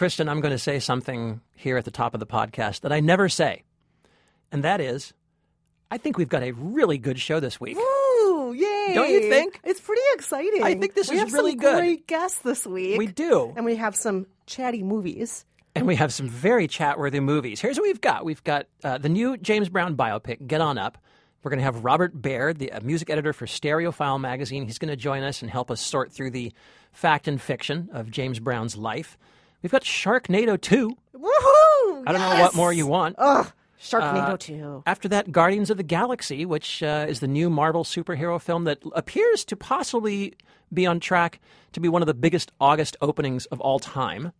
Kristen, I'm going to say something here at the top of the podcast that I never say, and that is, I think we've got a really good show this week. Ooh, yay! Don't you think? It's pretty exciting. I think this we is have really some good. Great guests this week. We do. and we have some chatty movies. And we have some very chat-worthy movies. Here's what we've got. We've got uh, the new James Brown biopic, Get On Up. We're going to have Robert Baird, the uh, music editor for Stereophile magazine. He's going to join us and help us sort through the fact and fiction of James Brown's life. We've got Sharknado 2. Woohoo! I don't know what more you want. Ugh, Sharknado Uh, 2. After that, Guardians of the Galaxy, which uh, is the new Marvel superhero film that appears to possibly be on track to be one of the biggest August openings of all time.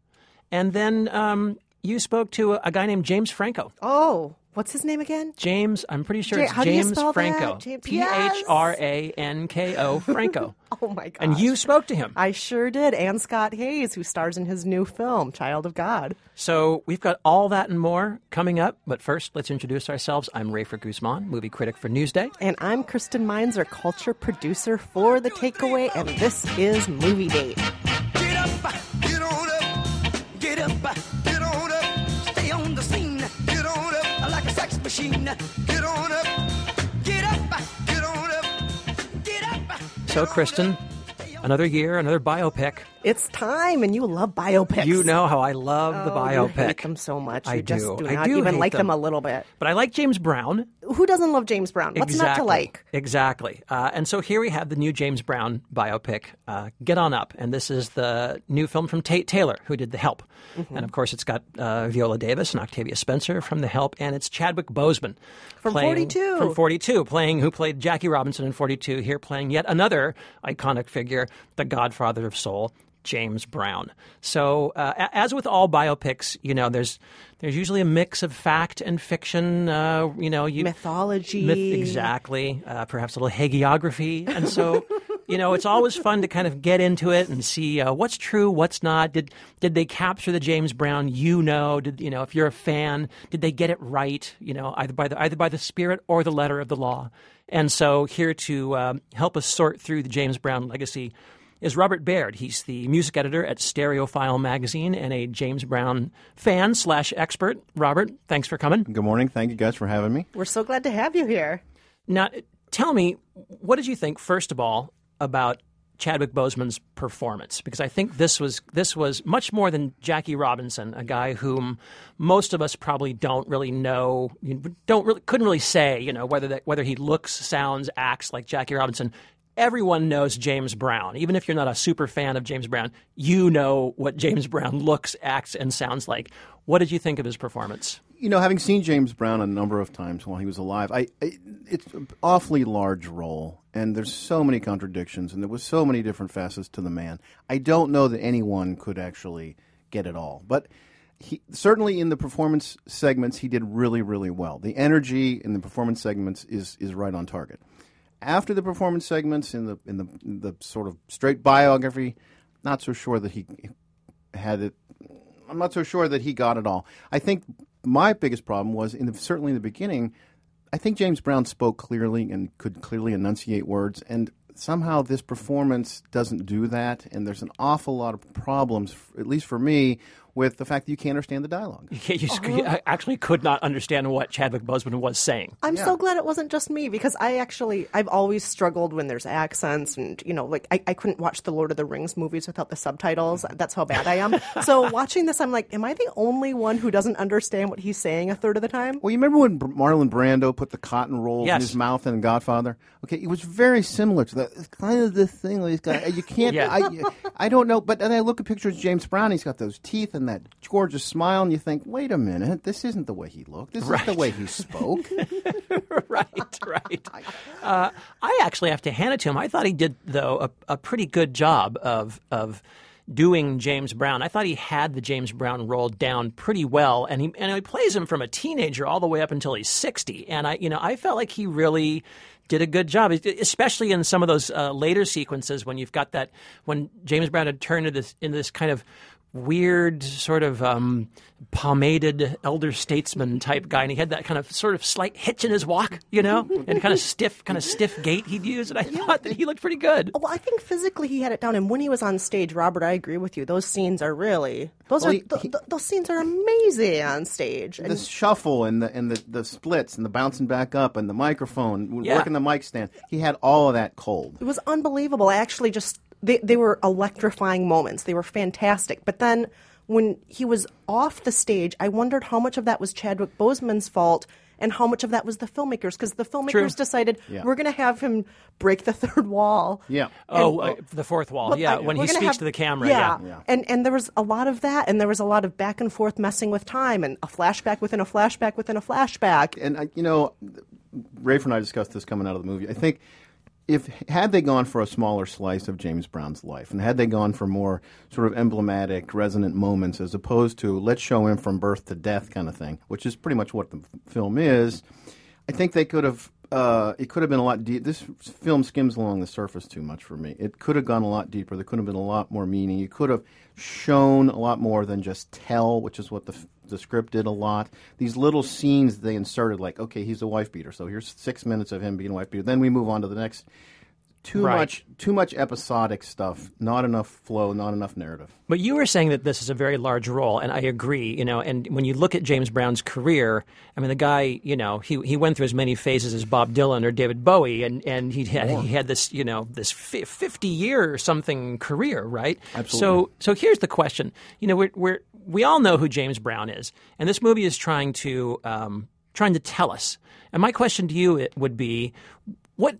And then um, you spoke to a, a guy named James Franco. Oh, what's his name again? James, I'm pretty sure Ja- it's how do you James spell that? Franco. James- P H R A N K O Franco. Oh my god! And you spoke to him. I sure did. And Scott Haze, who stars in his new film, Child of God. So we've got all that and more coming up. But first, let's introduce ourselves. I'm Rafer Guzman, movie critic for Newsday. And I'm Kristen Meinzer, culture producer for The Takeaway, and this is Movie Date. Machine, get on up, get up, get on up, get up. So, Kristen, another year, another biopic. It's time, and you love biopics. You know how I love the Oh, biopic. You hate them so much. I you just do. do I not do even hate like them. them. a little bit. But I like James Brown. Who doesn't love James Brown? What's exactly. not to like? Exactly. Uh, and so here we have the new James Brown biopic, uh, Get On Up. And this is the new film from Tate Taylor, who did The Help. Mm-hmm. And of course, it's got uh, Viola Davis and Octavia Spencer from The Help, and it's Chadwick Boseman. From playing- 42. From 42, playing who played Jackie Robinson in 42, here playing yet another iconic figure, the godfather of soul. James Brown. So, uh, as with all biopics, you know, there's there's usually a mix of fact and fiction. Uh, you know, you, Mythology. Myth, exactly. Uh, perhaps a little hagiography. And so, you know, it's always fun to kind of get into it and see uh, what's true, what's not. Did did they capture the James Brown you know? Did you know if you're a fan, did they get it right? You know, either by the either by the spirit or the letter of the law. And so, here to um, help us sort through the James Brown legacy is Robert Baird. He's the music editor at Stereophile magazine and a James Brown fan slash expert. Robert, thanks for coming. Good morning. Thank you guys for having me. We're so glad to have you here. Now, tell me, what did you think first of all about Chadwick Boseman's performance? Because I think this was this was much more than Jackie Robinson, a guy whom most of us probably don't really know, don't really couldn't really say, you know, whether that, whether he looks, sounds, acts like Jackie Robinson. Everyone knows James Brown. Even if you're not a super fan of James Brown, you know what James Brown looks, acts, and sounds like. What did you think of his performance? You know, having seen James Brown a number of times while he was alive, I, I it's an awfully large role, and there's so many contradictions, and there was so many different facets to the man. I don't know that anyone could actually get it all, but he certainly in the performance segments he did really, really well. The energy in the performance segments is is right on target. After the performance segments in the in the the sort of straight biography, not so sure that he had it I'm not so sure that he got it all. I think my biggest problem was in the, certainly in the beginning. I think James Brown spoke clearly and could clearly enunciate words, and somehow this performance doesn't do that. And there's an awful lot of problems, at least for me, with the fact that you can't understand the dialogue. Yeah, you sc- you uh-huh. actually could not understand what Chadwick Boseman was saying. I'm so glad it wasn't just me because I actually I've always struggled when there's accents and you know like I, I couldn't watch the Lord of the Rings movies without the subtitles. That's how bad I am. so watching this, I'm like, am I the only one who doesn't understand what he's saying a third of the time? Well, you remember when Br- Marlon Brando put the cotton rolls Yes. in his mouth in Godfather? Okay, it was very similar to that. It's kind of this thing where he's got you can't. Yeah. I, I don't know, but then I look at pictures of James Brown. He's got those teeth and that gorgeous smile, and you think, wait a minute, this isn't the way he looked. This Right. is the way he spoke. right, right. Uh, I actually have to hand it to him. I thought he did, though, a, a pretty good job of of doing James Brown. I thought he had the James Brown role down pretty well, and he and he plays him from a teenager all the way up until he's sixty. And I, you know, I felt like he really did a good job, especially in some of those uh, later sequences when you've got that when James Brown had turned into this into this kind of weird sort of um, pomaded elder statesman type guy, and he had that kind of sort of slight hitch in his walk, you know, and kind of stiff, kind of stiff gait he'd use. And I thought that he looked pretty good. Well, I think physically he had it down, and when he was on stage, Robert, I agree with you. Those scenes are really those Well, are he- th- he- th- those scenes are amazing on stage. And the shuffle and the and the, the splits and the bouncing back up and the microphone Yeah. working the mic stand. He had all of that cold. It was unbelievable. I actually just they they were electrifying moments. They were fantastic. But then when he was off the stage, I wondered how much of that was Chadwick Boseman's fault and how much of that was the filmmakers because the filmmakers True. decided Yeah. we're going to have him break the third wall. Yeah. Oh, uh, the fourth wall. Well, yeah, I- when he speaks have- to the camera. Yeah. Yeah. And and there was a lot of that, and there was a lot of back and forth messing with time, and a flashback within a flashback within a flashback. and I, you know, Rafe and I discussed this coming out of the movie. I think if had they gone for a smaller slice of James Brown's life, and had they gone for more sort of emblematic, resonant moments, as opposed to let's show him from birth to death kind of thing, which is pretty much what the film is, I think they could have. Uh, it could have been a lot deep. This film skims along the surface too much for me. It could have gone a lot deeper. There could have been a lot more meaning. You could have shown a lot more than just tell, which is what the the script did a lot. These little scenes they inserted, like okay, he's a wife beater, so here's six minutes of him being a wife beater. Then we move on to the next. Too Right. much, too much episodic stuff. Not enough flow. Not enough narrative. But you were saying that this is a very large role, and I agree. You know, and when you look at James Brown's career, I mean, the guy, you know, he he went through as many phases as Bob Dylan or David Bowie, and and he had he had this, you know, this fifty year or something career, right? Absolutely. So so here's the question. You know, we're we're we all know who James Brown is, and this movie is trying to um, trying to tell us. And my question to you it would be, what?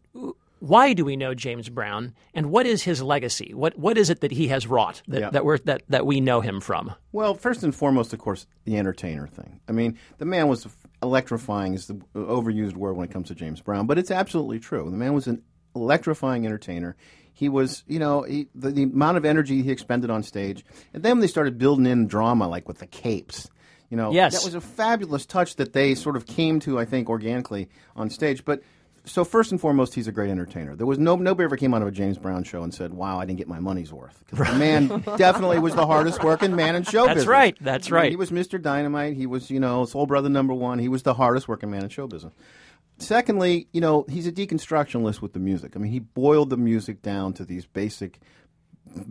Why do we know James Brown, and what is his legacy? What what is it that he has wrought that, Yeah. that we're that, that we know him from? Well, first and foremost, of course, the entertainer thing. I mean, the man was electrifying is the overused word when it comes to James Brown, but it's absolutely true. The man was an electrifying entertainer. He was, you know, he, the, the amount of energy he expended on stage, and then when they started building in drama, like with the capes. You know, Yes. that was a fabulous touch that they sort of came to, I think, organically on stage. But so first and foremost, he's a great entertainer. There was no nobody ever came out of a James Brown show and said, "Wow, I didn't get my money's worth." 'Cause the man definitely was the hardest working man in show business. That's business. right, that's I mean, right. He was Mr. Dynamite. He was, you know, Soul Brother number one. He was the hardest working man in show business. Secondly, you know, he's a deconstructionist with the music. I mean, he boiled the music down to these basic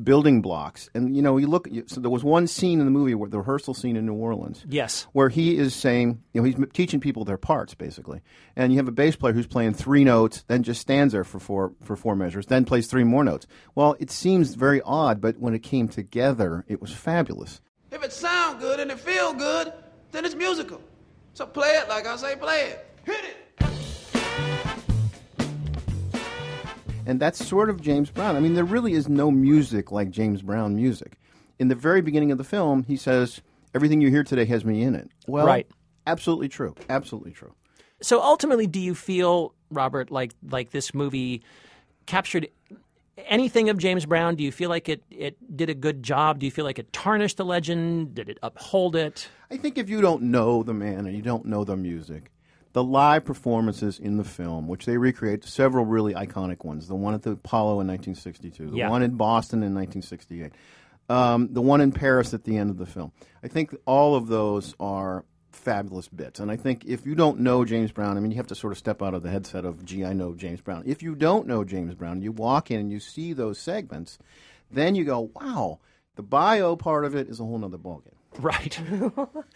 building blocks. And you know, you look. So there was one scene in the movie, where the rehearsal scene in New Orleans, Yes. where he is saying, you know, he's teaching people their parts basically. And you have a bass player who's playing three notes, then just stands there for four for four measures, then plays three more notes. Well, it seems very odd, but when it came together, it was fabulous. If it sound good and it feel good, then it's musical. So play it like I say play it. Hit it. And that's sort of James Brown. I mean, there really is no music like James Brown music. In the very beginning of the film, he says, Everything you hear today has me in it. Well, Right. absolutely true. Absolutely true. So ultimately, do you feel, Robert, like like this movie captured anything of James Brown? Do you feel like it it did a good job? Do you feel like it tarnished the legend? Did it uphold it? I think if you don't know the man and you don't know the music, the live performances in the film, which they recreate several really iconic ones, the one at the Apollo in 1962, the Yeah. one in Boston in 1968, um, the one in Paris at the end of the film. I think all of those are fabulous bits. And I think if you don't know James Brown, I mean, you have to sort of step out of the headset of, gee, I know James Brown. If you don't know James Brown, you walk in and you see those segments, then you go, wow, the bio part of it is a whole nother ballgame. Right.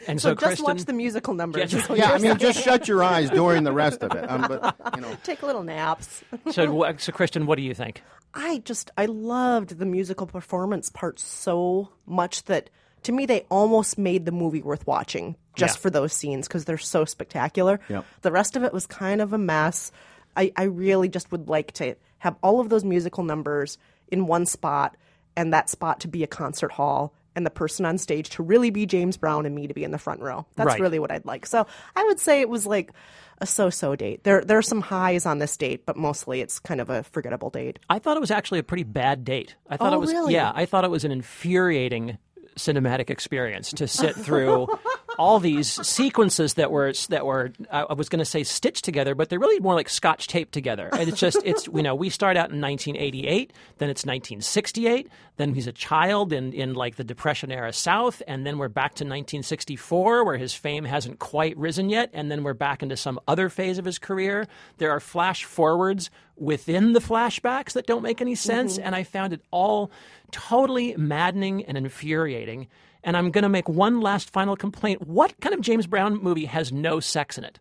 And so, So, just Kristen, watch the musical numbers. Yeah, is Yeah, I mean, just shut your eyes during the rest of it. Um, but you know, take little naps. so, wha- so Kristen, what do you think? I just I loved the musical performance part so much that to me they almost made the movie worth watching just Yeah. for those scenes because they're so spectacular. Yep. The rest of it was kind of a mess. I, I really just would like to have all of those musical numbers in one spot and that spot to be a concert hall and the person on stage to really be James Brown and me to be in the front row. That's Right. really what I'd like. So I would say it was like a so-so date. There there are some highs on this date, but mostly it's kind of a forgettable date. I thought it was actually a pretty bad date. I thought Oh, it was really? yeah, I thought it was an infuriating cinematic experience to sit through all these sequences that were that were I I was going to say stitched together, but they're really more like scotch taped together. And it's just it's you know we start out in 1988, then it's 1968, then he's a child in in like the Depression era South, and then we're back to 1964 where his fame hasn't quite risen yet, and then we're back into some other phase of his career. There are flash forwards within the flashbacks that don't make any sense, mm-hmm. and I found it all totally maddening and infuriating. And I'm going to make one last final complaint. What kind of James Brown movie has no sex in it?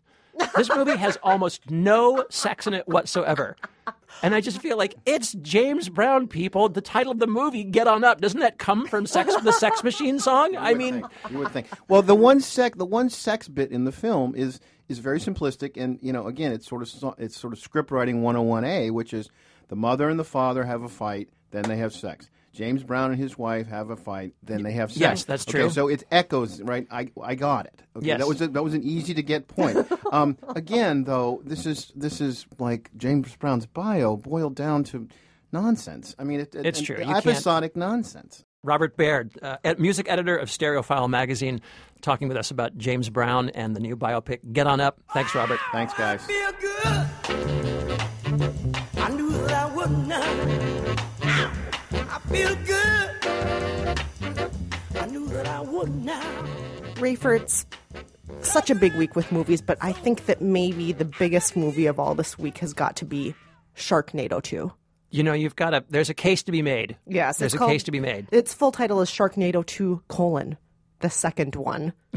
This movie has almost no sex in it whatsoever. And I just feel like it's James Brown, people. The title of the movie, Get On Up, doesn't that come from Sex the Sex Machine song? I mean, you would think. Well, the one sec, the one sex bit in the film is is very simplistic, and you know, again, it's sort of it's sort of script writing 101A, which is the mother and the father have a fight, then they have sex. James Brown and his wife have a fight, then they have sex. Yes, that's true. Okay, true. so it echoes, right? I I got it. Okay, Yes. that was a, that was an easy to get point. um, again, though, this is this is like James Brown's bio boiled down to nonsense. I mean, it, it- It's true. You can't- episodic nonsense. Robert Baird, uh, music editor of Stereophile magazine, talking with us about James Brown and the new biopic, Get On Up. Thanks, Robert. Thanks, guys. Feel good. I knew that I would not. I feel good. I knew that I would not. Rafer, it's such a big week with movies, but I think that maybe the biggest movie of all this week has got to be Sharknado 2. You know, you've got a, there's a case to be made. Yes, There's it's a called- case to be made. Its full title is Sharknado 2 colon, the second one.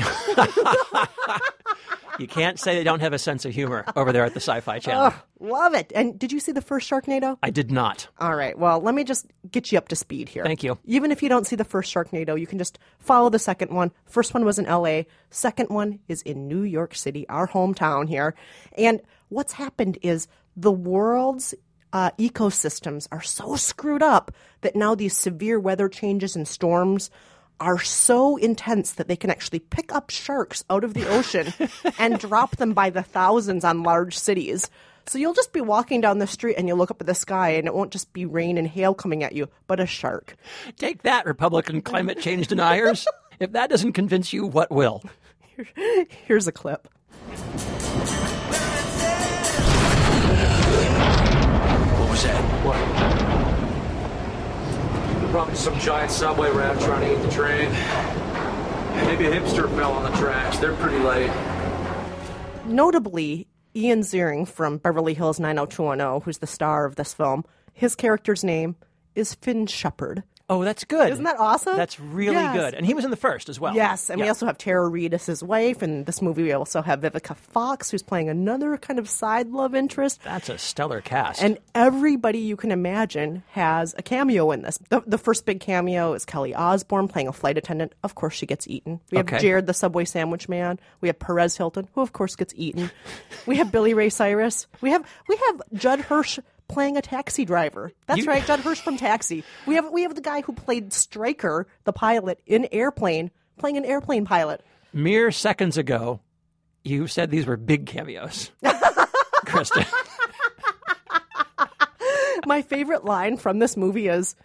You can't say they don't have a sense of humor over there at the SyFy Channel. Love it. And did you see the first Sharknado? I did not. All right. Well, let me just get you up to speed here. Thank you. Even if you don't see the first Sharknado, you can just follow the second one. First one was in LA. Second one is in New York City, our hometown here. And what's happened is the world's uh, ecosystems are so screwed up that now these severe weather changes and storms are so intense that they can actually pick up sharks out of the ocean and drop them by the thousands on large cities. So you'll just be walking down the street and you'll look up at the sky and it won't just be rain and hail coming at you, but a shark. Take that, Republican climate change deniers. if that doesn't convince you, what will? Here's a clip. Giant subway rat trying to eat the train. Maybe a hipster fell on the tracks. They're pretty late. Notably, Ian Ziering from Beverly Hills 90210, who's the star of this film, his character's name is Fin Shepard. Oh, that's good. Isn't that awesome? That's really Yes. good. And he was in the first as well. Yes, and we also have Tara Reid as his wife. And this movie, we also have Vivica Fox, who's playing another kind of side love interest. That's a stellar cast. And everybody you can imagine has a cameo in this. The, the first big cameo is Kelly Osbourne playing a flight attendant. Of course, she gets eaten. We have Okay. Jared, the Subway sandwich man. We have Perez Hilton, who of course gets eaten. we have Billy Ray Cyrus. We have we have Judd Hirsch playing a taxi driver. That's You- right, Judd Hirsch from Taxi. We have we have the guy who played Striker, the pilot in Airplane, playing an airplane pilot. Mere seconds ago, you said these were big cameos. Kristen. My favorite line from this movie is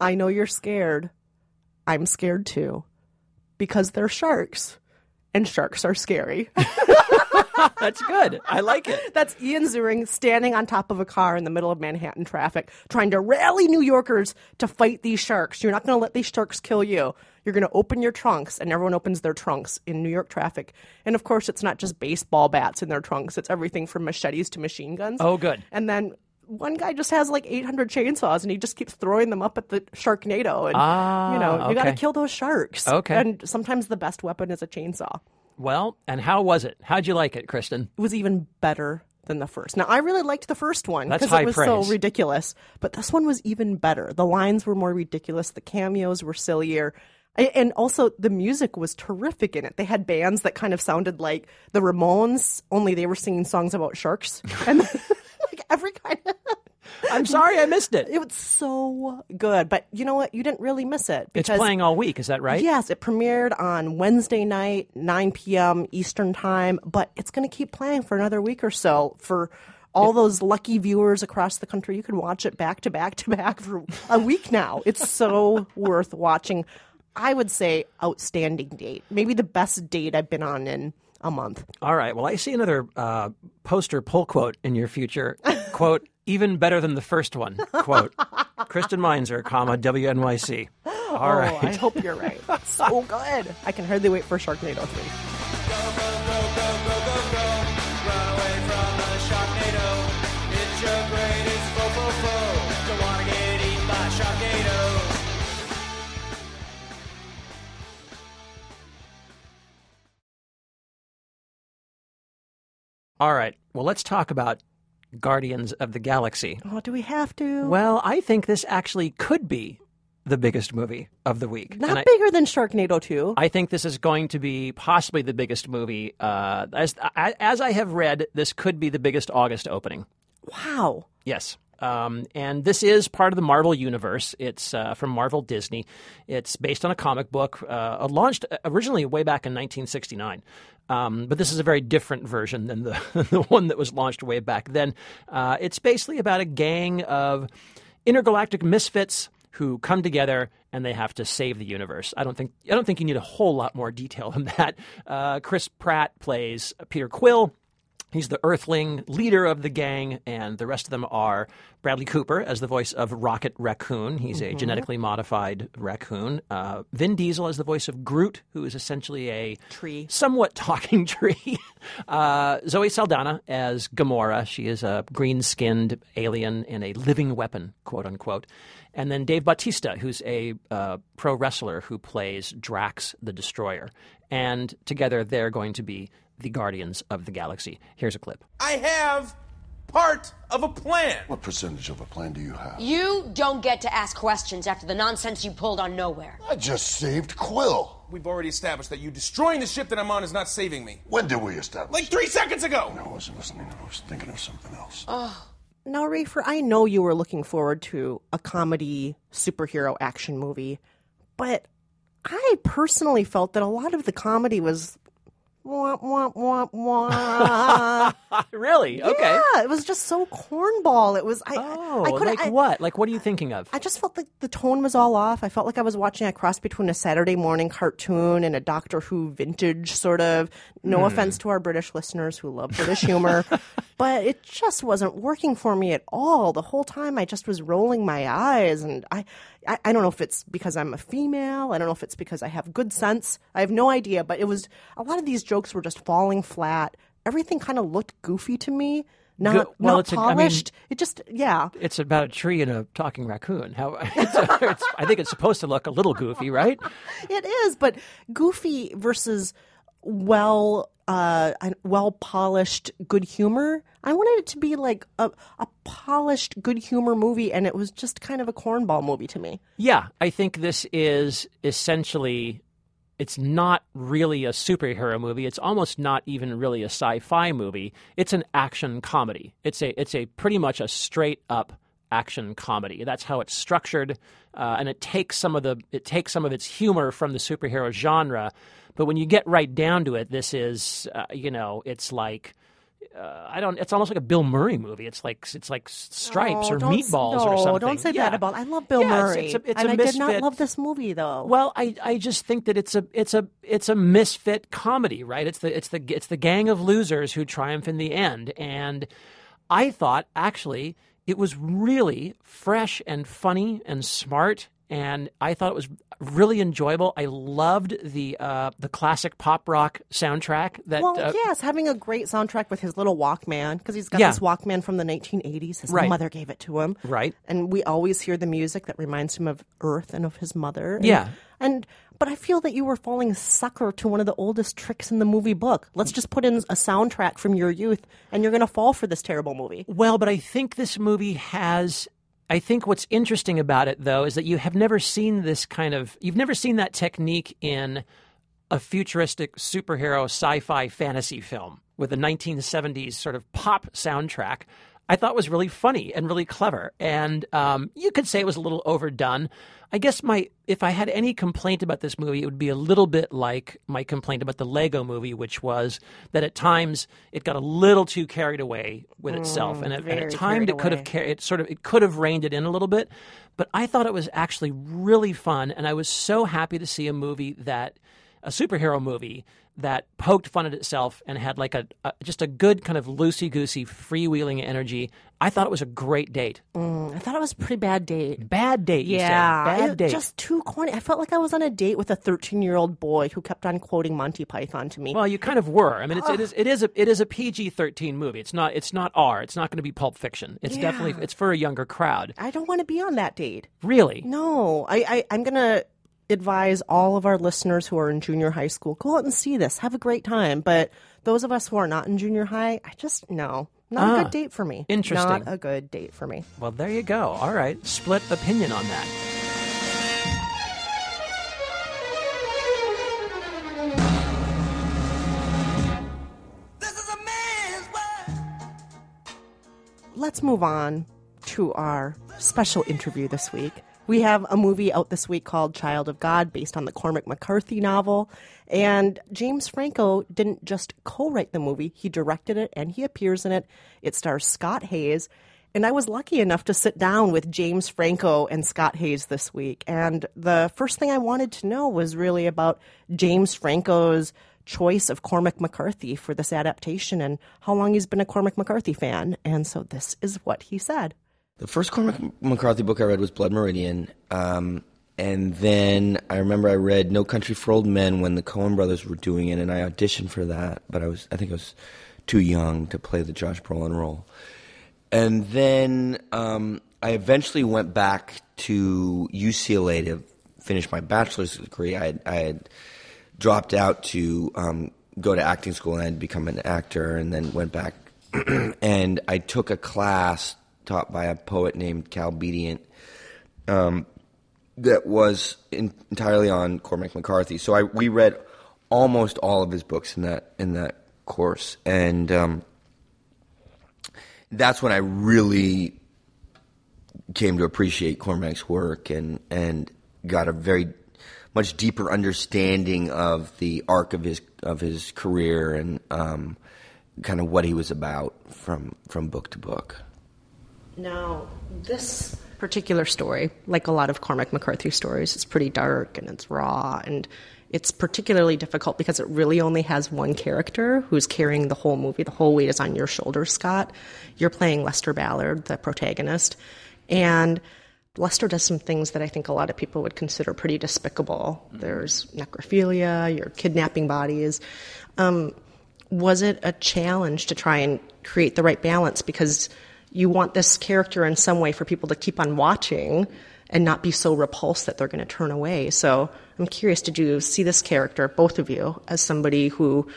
I know you're scared. I'm scared too. Because they're sharks. And sharks are scary. That's good. I like it. That's Ian Ziering standing on top of a car in the middle of Manhattan traffic, trying to rally New Yorkers to fight these sharks. You're not going to let these sharks kill you. You're going to open your trunks, and everyone opens their trunks in New York traffic. And of course, it's not just baseball bats in their trunks, it's everything from machetes to machine guns. Oh, good. And then one guy just has like 800 chainsaws and he just keeps throwing them up at the Sharknado. And, Ah, you know, you got to kill those sharks. Okay. And sometimes the best weapon is a chainsaw. Well, and how was it? How'd you like it, Kristen? It was even better than the first. Now, I really liked the first one because it was praise. so ridiculous. But this one was even better. The lines were more ridiculous. The cameos were sillier. And also, the music was terrific in it. They had bands that kind of sounded like the Ramones, only they were singing songs about sharks. And like every kind of. I'm sorry I missed it. It was so good. But you know what? You didn't really miss it. It's playing all week, is that right? Yes, it premiered on Wednesday night, 9 p.m. Eastern Time, but it's going to keep playing for another week or so. For all those lucky viewers across the country, you can watch it back to back to back for a week now. It's so worth watching. I would say outstanding date. Maybe the best date I've been on in a month. All right. Well, I see another uh, poster pull quote in your future. quote, even better than the first one. Quote, Kristen Meinzer, comma, WNYC. All right. Oh, I hope you're right. so good. I can hardly wait for Sharknado 3. All right. Well, let's talk about Guardians of the Galaxy. Oh, do we have to? Well, I think this actually could be the biggest movie of the week. Not I- bigger than Sharknado 2. I think this is going to be possibly the biggest movie. Uh, as, as I have read, this could be the biggest August opening. wow. Yes. Um, and this is part of the Marvel universe. It's uh, from Marvel Disney. It's based on a comic book uh, launched originally way back in 1969. Um, but this is a very different version than the, the one that was launched way back then. Uh, it's basically about a gang of intergalactic misfits who come together and they have to save the universe. I don't think I don't think you need a whole lot more detail than that. Uh, Chris Pratt plays Peter Quill. He's the Earthling leader of the gang, and the rest of them are Bradley Cooper as the voice of Rocket Raccoon. He's a genetically modified raccoon. Uh, Vin Diesel as the voice of Groot, who is essentially a Tree. somewhat talking tree. Uh, Zoe Saldana as Gamora. She is a green skinned alien and a living weapon, quote unquote. And then Dave Bautista, who's a uh, pro wrestler who plays Drax the Destroyer. And together they're going to be the Guardians of the Galaxy. Here's a clip. I have part of a plan. What percentage of a plan do you have? You don't get to ask questions after the nonsense you pulled on Nowhere. I just saved Quill. We've already established that you destroying the ship that I'm on is not saving me. When did we establish? Like three seconds ago. No, I wasn't listening. I was thinking of something else. Oh. Now, Rafer, I know you were looking forward to a comedy superhero action movie, but I personally felt that a lot of the comedy was wah, wah, wah, wah. Really? Okay. Yeah, it was just so cornball. It was I. Oh, I couldn't. like I, what? Like what are you thinking of? I just felt like the tone was all off. I felt like I was watching a cross between a Saturday morning cartoon and a Doctor Who vintage sort of. No Hmm. offense to our British listeners who love British humor, but it just wasn't working for me at all. The whole time I just was rolling my eyes, and I, I, I don't know if it's because I'm a female. I don't know if it's because I have good sense. I have no idea. But it was a lot of these jokes were just falling flat. Everything kind of looked goofy to me. Not, Go- well, not it's a- I mean- polished. it just, yeah. it's about a tree and a talking raccoon. How? It's a, it's, I think it's supposed to look a little goofy, right? It is, but goofy versus well, uh, well polished good humor. I wanted it to be like a, a polished good humor movie, and it was just kind of a cornball movie to me. Yeah, I think this is essentially. It's not really a superhero movie. It's almost not even really a sci-fi movie. It's an action comedy. It's a it's a pretty much a straight up action comedy. That's how it's structured, uh, and it takes some of the it takes some of its humor from the superhero genre. But when you get right down to it, this is uh, you know it's like. Uh, I don't. It's almost like a Bill Murray movie. It's like it's like Stripes Oh, or Meatballs no, or something. Don't say Yeah. that about. I love Bill Yeah, Murray, it's a- it's a and I did not love this movie though. Well, I, I just think that it's a it's a it's a misfit comedy, right? It's the it's the it's the gang of losers who triumph in the end, and I thought actually it was really fresh and funny and smart, and I thought it was really enjoyable. I loved the uh, the classic pop rock soundtrack that Well, uh, yes, having a great soundtrack with his little Walkman because he's got Yeah. this Walkman from the 1980s. His Right. mother gave it to him, Right. And we always hear the music that reminds him of Earth and of his mother. And- Yeah. and but I feel that you were falling sucker to one of the oldest tricks in the movie book. Let's just put in a soundtrack from your youth, and you're going to fall for this terrible movie. Well, but I think this movie has. I think what's interesting about it, though, is that you have never seen this kind of. You've never seen that technique in a futuristic superhero sci fi fantasy film with a 1970s sort of pop soundtrack. I thought was really funny and really clever. And um, you could say it was a little overdone. I guess my if I had any complaint about this movie, it would be a little bit like my complaint about the Lego movie, which was that at times it got a little too carried away with itself, and at, and at times it could have away. car- it sort of it could have reined it in a little bit. But I thought it was actually really fun, and I was so happy to see a movie that a superhero movie that poked fun at itself and had like a, a just a good kind of loosey goosey freewheeling energy. I thought it was a great date. Mm, I thought it was a pretty bad date. Bad date. Yeah, bad it- date. just too corny. I felt like I was on a date with a 13 year old boy who kept on quoting Monty Python to me. Well, you kind of were. I mean, it's, it is it is a it is a PG thirteen movie. It's not it's not R. It's not going to be Pulp Fiction. It's definitely it's for a younger crowd. I don't want to be on that date. Really, No, I, I I'm gonna advise all of our listeners who are in junior high school go out and see this. Have a great time. But those of us who are not in junior high, I just no, not a Ah, good date for me. interesting. Not a good date for me. Well, there you go. All right, split opinion on that. This is a man's world. Let's move on to our special interview this week. We have a movie out this week called Child of God, based on the Cormac McCarthy novel. And James Franco didn't just co write the movie, he directed it and he appears in it. It stars Scott Haze. And I was lucky enough to sit down with James Franco and Scott Haze this week. And the first thing I wanted to know was really about James Franco's choice of Cormac McCarthy for this adaptation and how long he's been a Cormac McCarthy fan. And so this is what he said. The first Cormac McCarthy book I read was Blood Meridian. Um, and then I remember I read No Country for Old Men when the Coen brothers were doing it, and I auditioned for that, but I was I think I was too young to play the Josh Brolin role. And then um, I eventually went back to UCLA to finish my bachelor's degree. I had, I had dropped out to um, go to acting school and I'd become an actor, and then went back and I took a class taught by a poet named Cal Bedient um, that was in, entirely on Cormac McCarthy. So I we read almost all of his books in that in that course, and um, that's when I really came to appreciate Cormac's work and and got a very much deeper understanding of the arc of his of his career and um, kind of what he was about from from book to book. Now, this particular story, like a lot of Cormac McCarthy stories, is pretty dark and it's raw and it's particularly difficult because it really only has one character who's carrying the whole movie. The whole weight is on your shoulders, Scott. You're playing Lester Ballard, the protagonist. And Lester does some things that I think a lot of people would consider pretty despicable. There's necrophilia, you're kidnapping bodies. Um, was it a challenge to try and create the right balance because you want this character in some way for people to keep on watching and not be so repulsed that they're going to turn away. So i'm curious did you see this character both of you as somebody who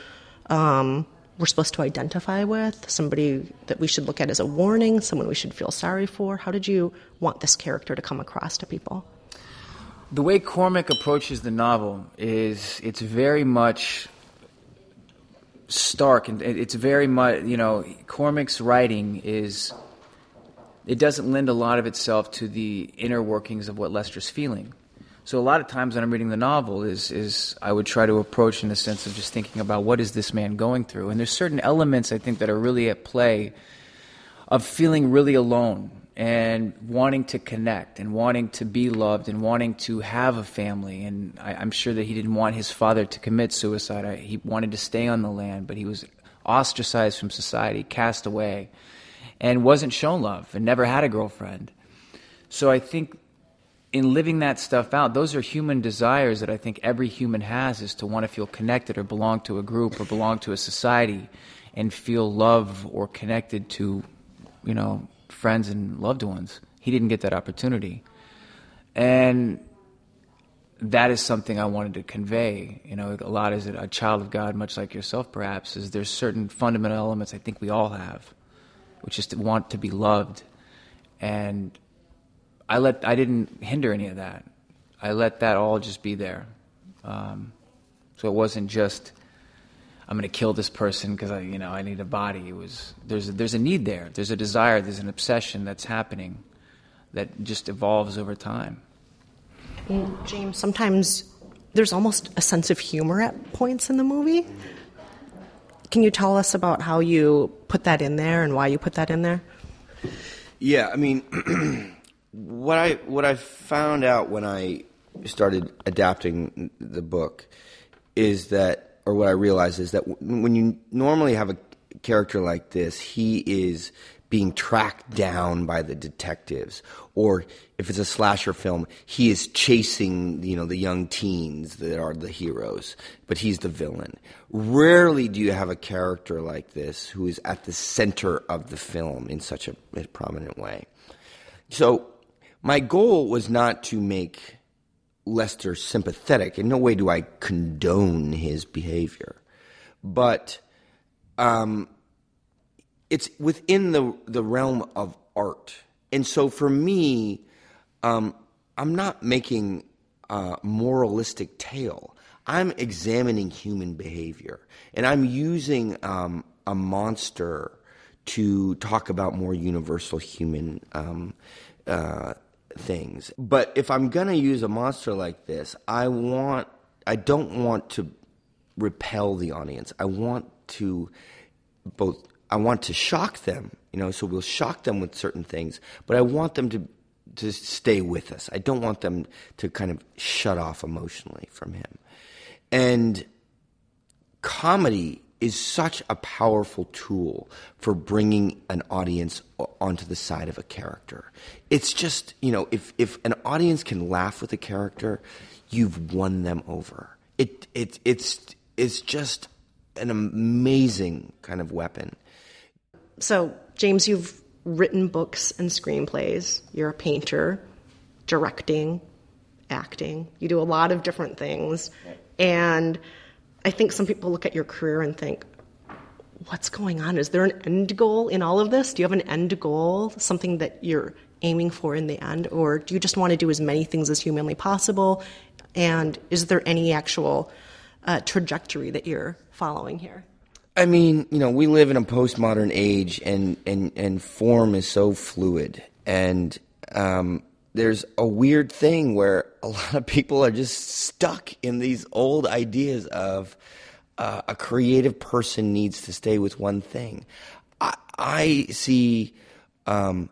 um, we're supposed to identify with somebody that we should look at as a warning someone we should feel sorry for? How did you want this character to come across to people? The way Cormac approaches the novel is it's very much stark and it's very much you know Cormac's writing is it doesn't lend a lot of itself to the inner workings of what Lester's feeling. So a lot of times when I'm reading the novel is is I would try to approach in the sense of just thinking about what is this man going through and there's certain elements I think that are really at play of feeling really alone and wanting to connect and wanting to be loved and wanting to have a family. And I, I'm sure that he didn't want his father to commit suicide. I, he wanted to stay on the land, but he was ostracized from society, cast away, and wasn't shown love and never had a girlfriend. So I think in living that stuff out, those are human desires that I think every human has is to want to feel connected or belong to a group or belong to a society and feel love or connected to, you know, friends and loved ones. He didn't get that opportunity. And that is something I wanted to convey. You know, a lot as a child of God, much like yourself, perhaps, is there's certain fundamental elements I think we all have, which is to want to be loved. And I let I didn't hinder any of that. I let that all just be there. Um, so it wasn't just. I'm going to kill this person because I, you know, I need a body. It was there's a, there's a need there. There's a desire. There's an obsession that's happening that just evolves over time. James, sometimes there's almost a sense of humor at points in the movie. Can you tell us about how you put that in there and why you put that in there? Yeah, I mean, what I what I found out when I started adapting the book is that, or what I realized is that when you normally have a character like this, he is being tracked down by the detectives, or if it's a slasher film, he is chasing you know the young teens that are the heroes, but he's the villain. Rarely do you have a character like this who is at the center of the film in such a, a prominent way. So my goal was not to make Lester sympathetic. In no way do I condone his behavior, but um, it's within the the realm of art, and so for me, um, I'm not making a moralistic tale. I'm examining human behavior, and I'm using um, a monster to talk about more universal human um, uh, things. But if I'm gonna use a monster like this, I want I don't want to repel the audience. I want to both I want to shock them, you know, so we'll shock them with certain things, but I want them to to stay with us. I don't want them to kind of shut off emotionally from him. And comedy is such a powerful tool for bringing an audience onto the side of a character. It's just, you know, if, if an audience can laugh with a character, you've won them over. It, it, it's, it's just an amazing kind of weapon. So, James, you've written books and screenplays. You're a painter, directing, acting. You do a lot of different things. And I think some people look at your career and think, what's going on? Is there an end goal in all of this? Do you have an end goal, something that you're aiming for in the end? Or do you just want to do as many things as humanly possible? And is there any actual uh, trajectory that you're following here? I mean, you know, we live in a postmodern age, and and and form is so fluid, and um, there's a weird thing where a lot of people are just stuck in these old ideas of uh, a creative person needs to stay with one thing. I, I see um,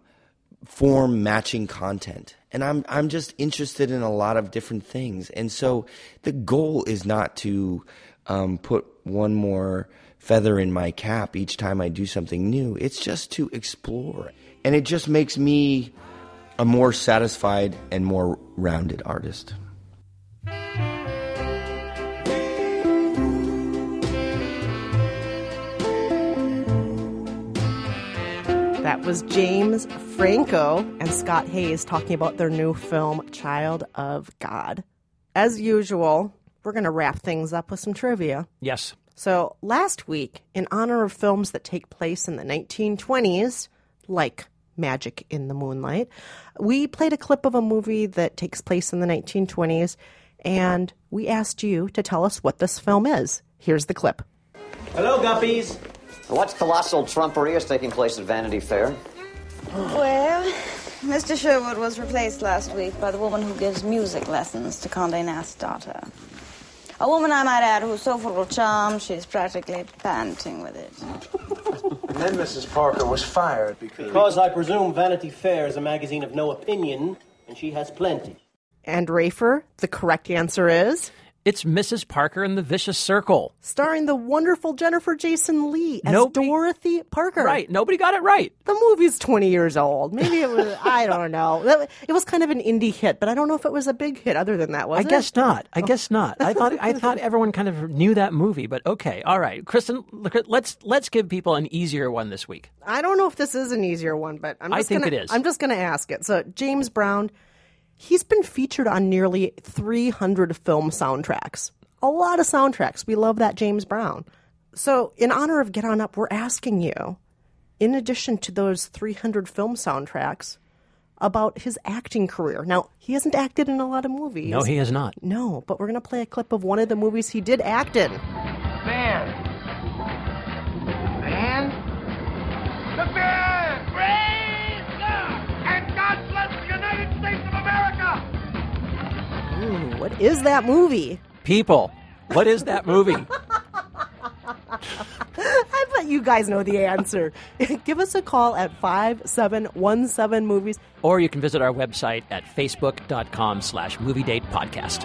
form matching content, and I'm I'm just interested in a lot of different things, and so the goal is not to um, put one more feather in my cap each time I do something new. It's just to explore. And it just makes me a more satisfied and more rounded artist. That was James Franco and Scott Haze talking about their new film, Child of God. As usual, we're going to wrap things up with some trivia. Yes. So, last week, in honor of films that take place in the 1920s, like Magic in the Moonlight, we played a clip of a movie that takes place in the 1920s, and we asked you to tell us what this film is. Here's the clip. Hello, Guppies. What colossal trumpery is taking place at Vanity Fair? Well, Mr. Sherwood was replaced last week by the woman who gives music lessons to Condé Nast's daughter. A woman, I might add, who's so full of charm, she's practically panting with it. And then Mrs. Parker was fired because. Because I presume Vanity Fair is a magazine of no opinion, and she has plenty. And Rafer, the correct answer is It's Mrs. Parker and the Vicious Circle. starring the wonderful Jennifer Jason Lee as Nobody- Dorothy Parker. Right. Nobody got it right. The movie's 20 years old. Maybe it was, I don't know. It was kind of an indie hit, but I don't know if it was a big hit other than that, was I it? guess not. I oh. guess not. I thought I thought everyone kind of knew that movie, but okay, all right. Kristen, let's let's give people an easier one this week. I don't know if this is an easier one, but I'm I think gonna, it is. I'm just going to ask it. So, James Brown, he's been featured on nearly 300 film soundtracks. A lot of soundtracks. We love that James Brown. So, in honor of Get On Up, we're asking you, in addition to those 300 film soundtracks, about his acting career. Now, he hasn't acted in a lot of movies. No, he has not. No, but we're going to play a clip of one of the movies he did act in. Ooh, what is that movie? People, what is that movie? I bet you guys know the answer. Give us a call at 5717 movies. or you can visit our website at facebook.com slash movie date podcast.